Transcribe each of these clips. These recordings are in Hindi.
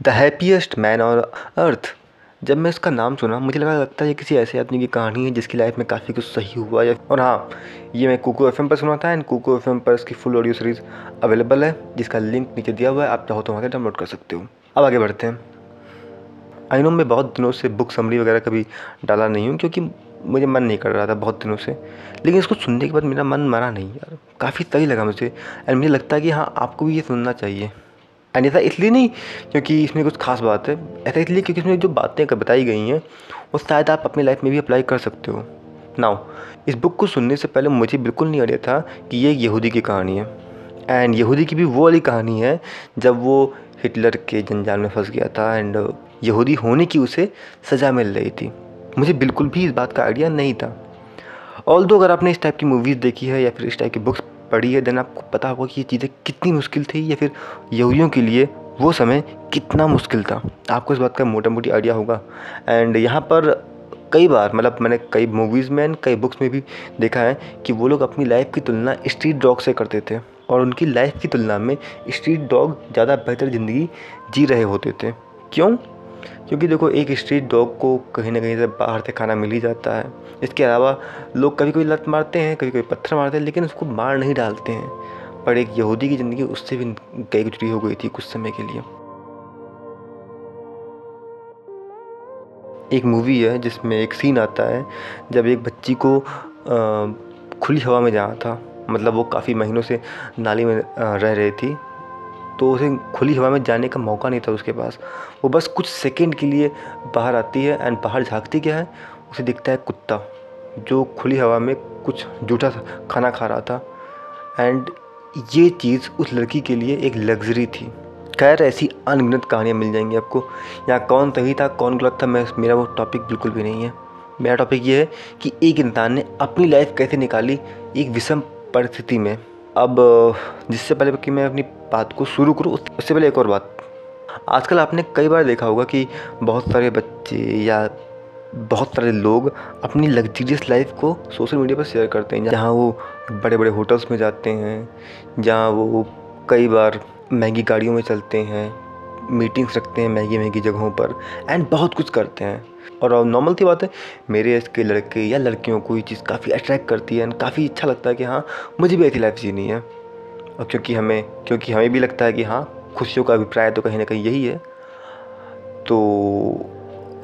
The happiest man on earth जब मैं इसका नाम सुना, मुझे लगा लगता है ये किसी ऐसे आदमी की कहानी है जिसकी लाइफ में काफ़ी कुछ सही हुआ है। और हाँ ये मैं कोको एफ़ पर सुना था एंड कोको एफ़ पर इसकी फुल ऑडियो सीरीज़ अवेलेबल है, जिसका लिंक नीचे दिया हुआ है। आप चाहो तो वहाँ से डाउनलोड कर सकते हो। अब आगे बढ़ते हैं। आई नो मैं बहुत दिनों से बुक समरी वगैरह कभी डाला नहीं हूँ, क्योंकि मुझे मन नहीं कर रहा था बहुत दिनों से। लेकिन इसको सुनने के बाद मेरा मन मरा नहीं यार। काफ़ी सही लगा मुझे एंड मुझे लगता है कि हाँ आपको भी ये सुनना चाहिए। एंड ऐसा इसलिए नहीं, क्योंकि इसमें कुछ खास बात है। ऐसा इसलिए क्योंकि इसमें जो बातें बताई गई हैं, वो शायद आप अपनी लाइफ में भी अप्लाई कर सकते हो। नाउ इस बुक को सुनने से पहले मुझे बिल्कुल नहीं आइडिया था कि ये यहूदी की कहानी है। एंड यहूदी की भी वो वाली कहानी है, जब वो हिटलर के जंजाल में फंस गया था एंड यहूदी होने की उसे सज़ा मिल रही थी। मुझे बिल्कुल भी इस बात का आइडिया नहीं था। ऑल अगर आपने इस टाइप की मूवीज़ देखी है या फिर इस टाइप की बुक्स पढ़ी है, देन आपको पता होगा कि ये चीज़ें कितनी मुश्किल थी या फिर यहूदियों के लिए वो समय कितना मुश्किल था। आपको इस बात का मोटा मोटी आइडिया होगा। एंड यहाँ पर कई बार मतलब मैंने कई मूवीज़ में एंड कई बुक्स में भी देखा है कि वो लोग अपनी लाइफ की तुलना स्ट्रीट डॉग से करते थे और उनकी लाइफ की तुलना में स्ट्रीट डॉग ज़्यादा बेहतर ज़िंदगी जी रहे होते थे। क्यों? क्योंकि देखो, एक स्ट्रीट डॉग को कहीं ना कहीं से बाहर से खाना मिल ही जाता है। इसके अलावा लोग कभी कोई लत मारते हैं, कभी कोई पत्थर मारते हैं, लेकिन उसको मार नहीं डालते हैं। पर एक यहूदी की ज़िंदगी उससे भी गई गुजरी हो गई थी कुछ समय के लिए। एक मूवी है, जिसमें एक सीन आता है, जब एक बच्ची को खुली हवा में जाना था। मतलब वो काफ़ी महीनों से नाली में रह रही थी। तो उसे खुली हवा में जाने का मौका नहीं था उसके पास। वो बस कुछ सेकेंड के लिए बाहर आती है एंड बाहर झाँकती क्या है? उसे दिखता है कुत्ता, जो खुली हवा में कुछ जूठा खाना खा रहा था। एंड ये चीज़ उस लड़की के लिए एक लग्जरी थी। खैर, ऐसी अनगिनत कहानियाँ मिल जाएँगी आपको। यहाँ कौन सही था, कौन गलत था, मैं, मेरा वो टॉपिक बिल्कुल भी नहीं है। मेरा टॉपिक ये है कि एक इंसान ने अपनी लाइफ कैसे निकाली एक विषम परिस्थिति में। अब, जिससे पहले कि मैं अपनी बात को शुरू करूँ उससे पहले एक और बात। आजकल आपने कई बार देखा होगा कि बहुत सारे बच्चे या बहुत सारे लोग अपनी लग्जरियस लाइफ को सोशल मीडिया पर शेयर करते हैं। जहाँ वो बड़े बड़े होटल्स में जाते हैं, जहाँ वो कई बार महँगी गाड़ियों में चलते हैं। मीटिंग्स रखते हैं महँगी महँगी जगहों पर एंड बहुत कुछ करते हैं। और नॉर्मल सी बात है, मेरे एज के लड़के या लड़कियों को ये चीज़ काफ़ी अट्रैक्ट करती है एंड काफ़ी अच्छा लगता है कि हाँ मुझे भी ऐसी लाइफ जीनी है। और क्योंकि हमें क्योंकि हमें भी लगता है कि हाँ खुशियों का अभिप्राय तो कहीं ना कहीं यही है। तो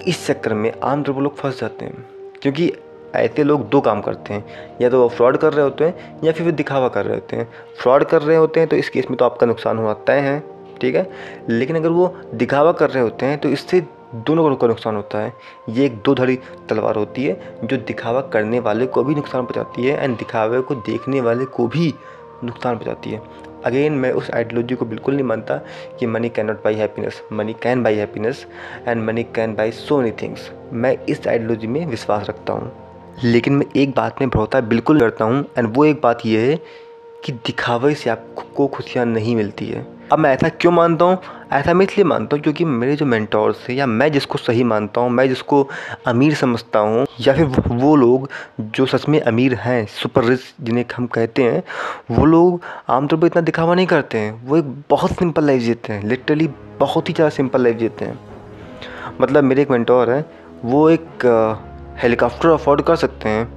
इस चक्कर में आमतौर पर लोग फंस जाते हैं, क्योंकि ऐसे लोग दो काम करते हैं, या तो वो फ्रॉड कर रहे होते हैं, या फिर वो दिखावा कर रहे होते हैं। फ्रॉड कर रहे होते हैं तो इस केस में तो आपका नुकसान हुआ, तय है। ठीक है? लेकिन अगर वो दिखावा कर रहे होते हैं तो इससे दोनों को नुकसान होता है। ये एक दो धड़ी तलवार होती है, जो दिखावा करने वाले को भी नुकसान पहुँचाती है एंड दिखावे को देखने वाले को भी नुकसान पहुँचाती है। अगेन, मैं उस आइडियोलॉजी को बिल्कुल नहीं मानता कि money can not buy happiness money can buy happiness and money can buy so many things मैं इस आइडियोलॉजी में विश्वास रखता हूँ। लेकिन मैं एक बात में भरोसा बिल्कुल करता हूँ, एंड वो एक बात ये है कि दिखावे से आपको खुशियाँ नहीं मिलती है। अब मैं ऐसा क्यों मानता हूँ? ऐसा मैं इसलिए मानता हूँ क्योंकि मेरे जो मेंटोर्स हैं या मैं जिसको सही मानता हूँ, मैं जिसको अमीर समझता हूँ या फिर वो लोग जो सच में अमीर हैं सुपर रिच जिन्हें हम कहते हैं, वो लोग आमतौर पर इतना दिखावा नहीं करते हैं। वो एक बहुत सिंपल लाइफ जीते हैं लिटरली बहुत ही ज़्यादा सिंपल लाइफ जीते हैं। मतलब मेरे एक मेंटोर है, वो एक हेलीकॉप्टर अफोर्ड कर सकते हैं,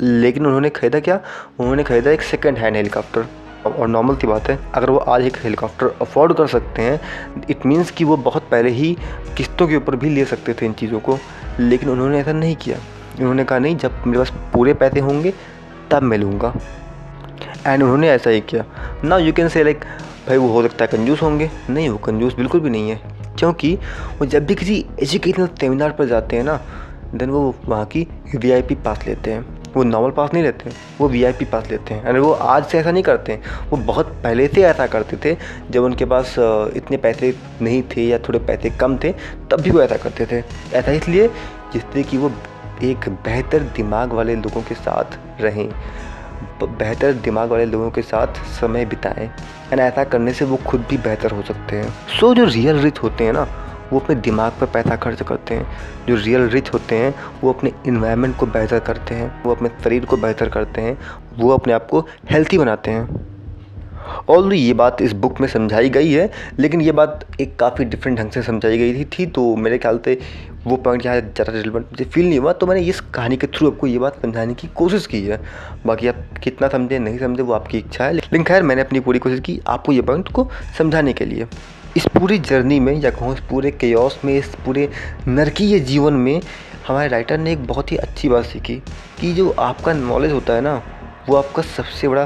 लेकिन उन्होंने ख़रीदा क्या? उन्होंने ख़रीदा एक सेकेंड हैंड हेलीकॉप्टर और नॉर्मल सी बात है, अगर वो आज एक हेलीकॉप्टर अफोर्ड कर सकते हैं इट मीन्स कि वो बहुत पहले ही किस्तों के ऊपर भी ले सकते थे इन चीज़ों को, लेकिन उन्होंने ऐसा नहीं किया। उन्होंने कहा, नहीं, जब मेरे पास पूरे पैसे होंगे, तब मैं लूँगा। एंड उन्होंने ऐसा ही किया। ना यू कैन से लाइक भाई, वो हो सकता है कंजूस होंगे। नहीं, वो कंजूस बिल्कुल भी नहीं है, क्योंकि वो जब भी किसी एजुकेशनल सेमिनार पर जाते हैं ना देन वो वहाँ की वी पास लेते हैं। वो नॉर्मल पास नहीं लेते वो वीआईपी पास लेते हैं। अरे वो आज से ऐसा नहीं करते वो बहुत पहले से ऐसा करते थे जब उनके पास इतने पैसे नहीं थे या थोड़े पैसे कम थे तब भी वो ऐसा करते थे। ऐसा इसलिए जिससे कि वो एक बेहतर दिमाग वाले लोगों के साथ रहें बेहतर दिमाग वाले लोगों के साथ समय बिताएँ। एंड ऐसा करने से वो खुद भी बेहतर हो सकते हैं। सो so, जो रियल रिच होते हैं ना वो अपने दिमाग पर पैसा खर्च करते हैं। जो रियल रिच होते हैं वो अपने इन्वायरमेंट को बेहतर करते हैं वो अपने शरीर को बेहतर करते हैं वो अपने आप को हेल्थी बनाते हैं। ऑल ये बात इस बुक में समझाई गई है लेकिन ये बात एक काफ़ी डिफरेंट ढंग से समझाई गई थी, थी तो मेरे ख्याल से वो पॉइंट यहाँ ज़्यादा रिलेवेंट मुझे फील नहीं हुआ तो मैंने इस कहानी के थ्रू आपको ये बात समझाने की कोशिश की है। बाकी आप कितना समझे नहीं समझे वो आपकी इच्छा है लेकिन खैर मैंने अपनी पूरी कोशिश की आपको ये पॉइंट को समझाने के लिए। इस पूरी जर्नी में या कहूँ इस पूरे केयस में, इस पूरे नरकीय जीवन में हमारे राइटर ने एक बहुत ही अच्छी बात सीखी कि जो आपका नॉलेज होता है ना, वो आपका सबसे बड़ा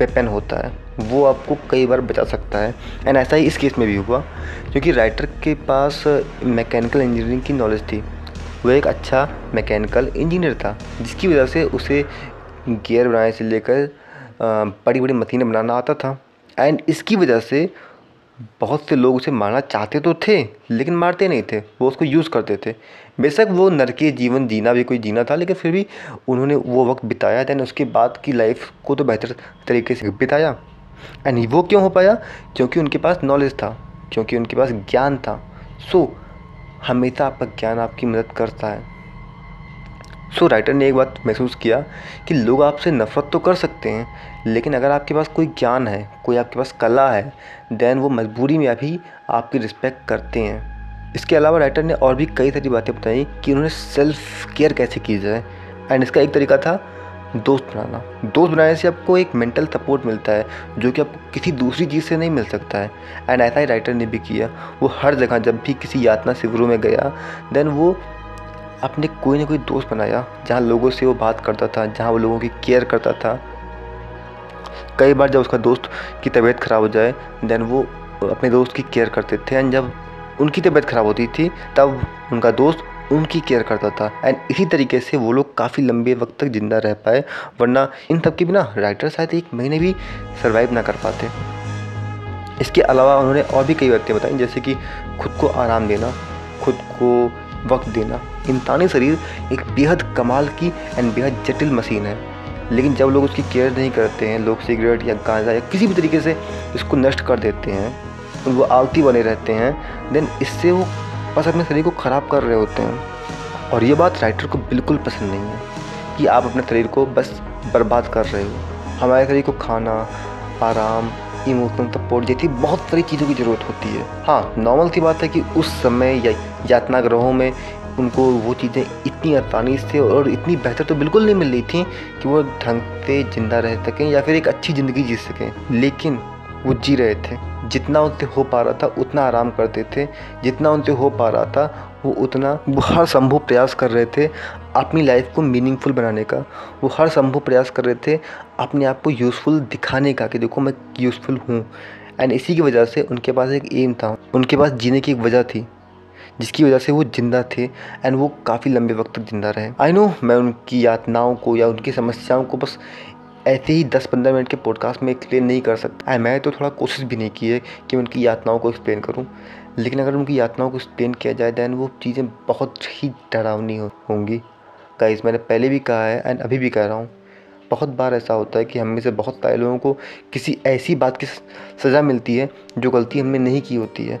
वेपन होता है। वो आपको कई बार बचा सकता है। एंड ऐसा ही इस केस में भी हुआ, क्योंकि राइटर के पास मैकेनिकल इंजीनियरिंग की नॉलेज थी। वो एक अच्छा मैकेनिकल इंजीनियर था, जिसकी वजह से उसे गियर बनाने से लेकर बड़ी बड़ी मशीनें बनाना आता था। एंड इसकी वजह से बहुत से लोग उसे मारना चाहते तो थे लेकिन मारते नहीं थे। वो उसको यूज़ करते थे। बेशक वो नरकीय जीवन जीना भी कोई जीना था लेकिन फिर भी उन्होंने वो वक्त बिताया दैन उसके बाद की लाइफ को तो बेहतर तरीके से बिताया। एंड वो क्यों हो पाया? क्योंकि उनके पास नॉलेज था क्योंकि उनके पास ज्ञान था। सो हमेशा आपका ज्ञान आपकी मदद करता है। सो so, राइटर ने एक बात महसूस किया कि लोग आपसे नफ़रत तो कर सकते हैं लेकिन अगर आपके पास कोई ज्ञान है, कोई आपके पास कला है देन वो मजबूरी में अभी आपकी रिस्पेक्ट करते हैं। इसके अलावा राइटर ने और भी कई सारी बातें बताई कि उन्होंने सेल्फ़ केयर कैसे की जाए। एंड इसका एक तरीका था दोस्त बनाना। दोस्त बनाने से आपको एक मेंटल सपोर्ट मिलता है, जो कि आपको किसी दूसरी चीज़ से नहीं मिल सकता है। एंड ऐसा ही राइटर ने भी किया। वो हर जगह जब भी किसी यातना शिविरों में गया देन वो अपने कोई ना कोई दोस्त बनाया, जहाँ लोगों से वो बात करता था, जहाँ वो लोगों की केयर करता था। कई बार जब उसका दोस्त की तबीयत ख़राब हो जाए देन वो अपने दोस्त की केयर करते थे एंड जब उनकी तबीयत ख़राब होती थी, तब उनका दोस्त उनकी केयर करता था। एंड इसी तरीके से वो लोग काफ़ी लंबे वक्त तक ज़िंदा रह पाए, वरना इन सब के बिना राइटर शायद एक महीने भी सर्वाइव ना कर पाते। इसके अलावा उन्होंने और भी कई बातें बताई, जैसे कि खुद को आराम देना, खुद को वक्त देना। इंसानी शरीर एक बेहद कमाल की एंड बेहद जटिल मशीन है। लेकिन जब लोग उसकी केयर नहीं करते हैं, लोग सिगरेट या गांजा या किसी भी तरीके से इसको नष्ट कर देते हैं, वो आलती बने रहते हैं देन इससे वो बस अपने शरीर को ख़राब कर रहे होते हैं। और ये बात राइटर को बिल्कुल पसंद नहीं है कि आप अपने शरीर को बस बर्बाद कर रहे हो। हमारे शरीर को खाना, आराम, इमोशनल सपोर्ट जैसी बहुत सारी चीज़ों की ज़रूरत होती है। हाँ नॉर्मल सी बात है कि उस समय या यातना ग्रहों में उनको वो चीज़ें इतनी आसानी से और इतनी बेहतर तो बिल्कुल नहीं मिल रही थी कि वो ढंग से ज़िंदा रह सकें या फिर एक अच्छी ज़िंदगी जी सकें। लेकिन वो जी रहे थे। जितना उनसे हो पा रहा था, उतना आराम करते थे। जितना उनसे हो पा रहा था, वो उतना वो हर संभव प्रयास कर रहे थे अपनी लाइफ को मीनिंगफुल बनाने का। वो हर संभव प्रयास कर रहे थे अपने आप को यूज़फुल दिखाने का कि देखो मैं यूज़फुल हूँ। एंड इसी की वजह से उनके पास एक एम था। उनके पास जीने की एक वजह थी। जिसकी वजह से वो ज़िंदा थे एंड वो काफ़ी लंबे वक्त तक ज़िंदा रहे। आई नो मैं उनकी यातनाओं को या उनकी समस्याओं को बस ऐसे ही 10-15 मिनट के पॉडकास्ट में एक्सप्लेन नहीं कर सकता। मैं तो थोड़ा कोशिश भी नहीं की है कि उनकी यातनाओं को एक्सप्लेन करूँ। लेकिन अगर उनकी यातनाओं को एक्सप्लेन किया जाए दैन वो चीज़ें बहुत ही डरावनी होंगी। गाइस मैंने पहले भी कहा है एंड अभी भी कह रहा हूँ, बहुत बार ऐसा होता है कि हम में से बहुत सारे लोगों को किसी ऐसी बात की सज़ा मिलती है जो गलती हमने नहीं की होती है।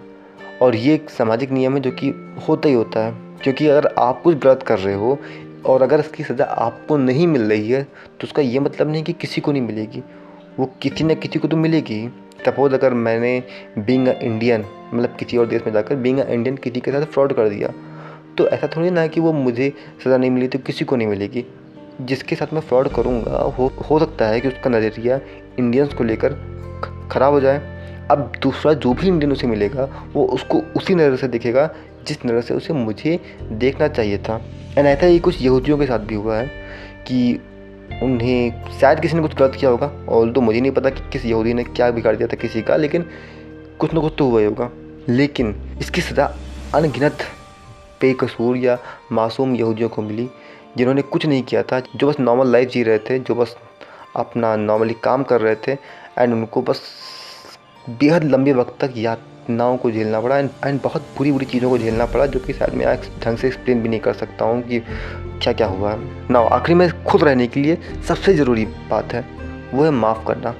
और ये एक सामाजिक नियम है जो कि होता ही होता है, क्योंकि अगर आप कुछ गलत कर रहे हो और अगर इसकी सज़ा आपको नहीं मिल रही है तो उसका ये मतलब नहीं कि किसी को नहीं मिलेगी। वो किसी न किसी को तो मिलेगी सपोज़ अगर मैंने बींग अ इंडियन मतलब किसी और देश में जाकर बींग अ इंडियन किसी के साथ फ्रॉड कर दिया तो ऐसा थोड़ी ना है कि वो मुझे सज़ा नहीं मिली तो किसी को नहीं मिलेगी। जिसके साथ मैं फ्रॉड करूँगा, हो हो सकता है कि उसका नज़रिया इंडियंस को लेकर ख़राब हो जाए। अब दूसरा जो भी इंडियन उसे मिलेगा, वो उसको उसी नज़र से देखेगा, जिस नज़र से उसे मुझे देखना चाहिए था। एंड ऐसा ही कुछ यहूदियों के साथ भी हुआ है कि उन्हें शायद किसी ने कुछ गलत किया होगा और तो मुझे नहीं पता कि किस यहूदी ने क्या बिगाड़ दिया था किसी का, लेकिन कुछ ना कुछ तो हुआ ही होगा। लेकिन इसकी सज़ा अनगिनत बेकसूर या मासूम यहूदियों को मिली, जिन्होंने कुछ नहीं किया था, जो बस नॉर्मल लाइफ जी रहे थे, जो बस अपना नॉर्मली काम कर रहे थे एंड उनको बस बेहद लंबे वक्त तक यातनाओं को झेलना पड़ा एंड बहुत बुरी बुरी चीज़ों को झेलना पड़ा जो कि शायद मैं ढंग से एक्सप्लेन भी नहीं कर सकता हूँ कि क्या क्या हुआ। ना आखिरी में खुद रहने के लिए सबसे ज़रूरी बात है, वो है माफ़ करना।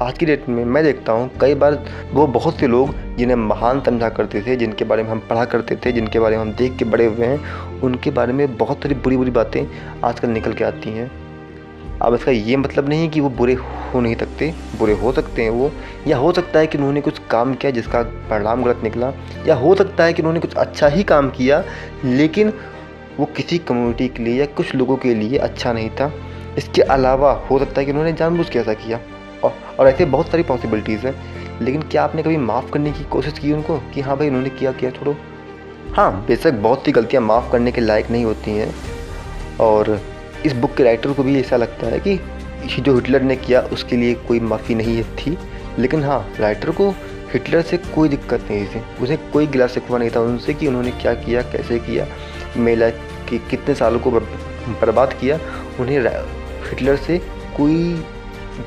आज की डेट में मैं देखता हूँ, कई बार वो बहुत से लोग जिन्हें महान समझा करते थे, जिनके बारे में हम पढ़ा करते थे, जिनके बारे में हम देख के बड़े हुए हैं, उनके बारे में बहुत सारी बुरी बुरी बातें आजकल निकल के आती हैं। अब इसका ये मतलब नहीं कि वो बुरे हो नहीं सकते बुरे हो सकते हैं वो या हो सकता है कि उन्होंने कुछ काम किया जिसका परिणाम गलत निकला या हो सकता है कि उन्होंने कुछ अच्छा ही काम किया लेकिन वो किसी कम्युनिटी के लिए या कुछ लोगों के लिए अच्छा नहीं था। इसके अलावा हो सकता है कि उन्होंने जानबूझ के ऐसा किया। और, और ऐसे बहुत सारी पॉसिबिलिटीज़ हैं लेकिन क्या आपने कभी माफ़ करने की कोशिश की उनको कि हाँ भाई उन्होंने किया किया छोड़ो? हाँ बेशक बहुत सी गलतियाँ माफ़ करने के लायक नहीं होती हैं और इस बुक के राइटर को भी ऐसा लगता है कि जो हिटलर ने किया, उसके लिए कोई माफ़ी नहीं थी। लेकिन हाँ राइटर को हिटलर से कोई दिक्कत नहीं थी। उसे कोई गिला शिकवा नहीं था उनसे कि उन्होंने क्या किया, कैसे किया, मेला कि कितने सालों को बर्बाद किया। उन्हें हिटलर से कोई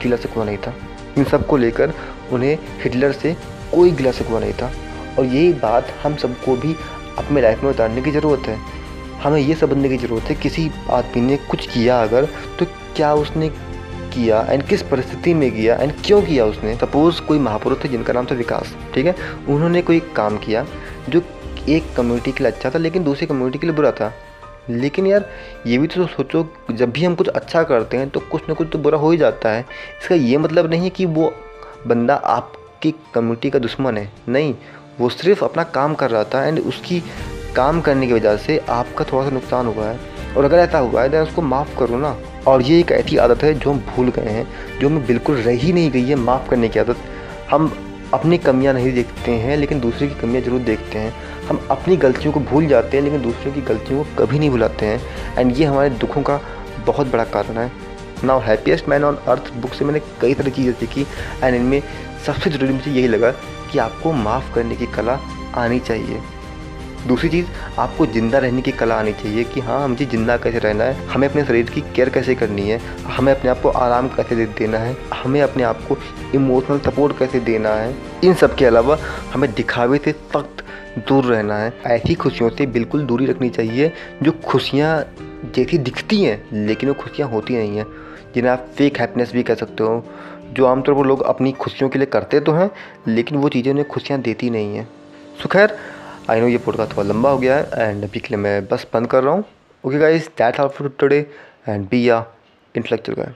गिला शिकवा नहीं था। इन सबको लेकर उन्हें हिटलर से कोई गिला शिकवा नहीं था। और यही बात हम सबको भी अपने लाइफ में उतारने की ज़रूरत है। हमें ये समझने की ज़रूरत है, किसी आदमी ने कुछ किया अगर तो क्या उसने किया एंड किस परिस्थिति में किया एंड क्यों किया उसने? सपोज़ कोई महापुरुष थे जिनका नाम था विकास, ठीक है? उन्होंने कोई काम किया जो एक कम्युनिटी के लिए अच्छा था, लेकिन दूसरी कम्युनिटी के लिए बुरा था। लेकिन यार, ये भी तो सोचो, जब भी हम कुछ अच्छा करते हैं तो कुछ ना कुछ तो बुरा हो ही जाता है। इसका ये मतलब नहीं है कि वो बंदा आपकी कम्युनिटी का दुश्मन है, नहीं। वो सिर्फ़ अपना काम कर रहा था एंड उसकी काम करने की वजह से आपका थोड़ा सा नुकसान हुआ है। और अगर ऐसा हुआ है तो उसको माफ़ करो ना। और ये एक ऐसी आदत है जो हम भूल गए हैं, जो हमें बिल्कुल रह नहीं गई है माफ़ करने की आदत। हम अपनी कमियाँ नहीं देखते हैं, लेकिन दूसरे की कमियाँ ज़रूर देखते हैं। हम अपनी गलतियों को भूल जाते हैं, लेकिन दूसरों की गलतियों को कभी नहीं भुलाते हैं। एंड ये हमारे दुखों का बहुत बड़ा कारण है। Now happiest man on earth book से मैंने कई तरह की चीज़ें सीखी एंड इनमें सबसे ज़रूरी मुझे यही लगा कि आपको माफ़ करने की कला आनी चाहिए। दूसरी चीज़, आपको ज़िंदा रहने की कला आनी चाहिए कि हाँ मुझे ज़िंदा कैसे रहना है, हमें अपने शरीर की केयर कैसे करनी है, हमें अपने आप को आराम कैसे दे, देना है, हमें अपने आप को इमोशनल सपोर्ट कैसे देना है, इन सब के अलावा हमें दिखावे से सख्त दूर रहना है। ऐसी खुशियों से बिल्कुल दूरी रखनी चाहिए, जो खुशियाँ जैसी दिखती हैं, लेकिन वो खुशियाँ होती नहीं हैं, जिन्हें आप फेक हैप्पीनेस भी कह सकते हो। जो आमतौर पर लोग अपनी खुशियों के लिए करते तो हैं, लेकिन वो चीज़ें उन्हें खुशियाँ देती नहीं हैं। सो खैर आई नो ये पॉडकास्ट थोड़ा लंबा हो गया है एंड अभी के लिए मैं बस बंद कर रहा हूँ। Okay guys that for today and be a intellectual guy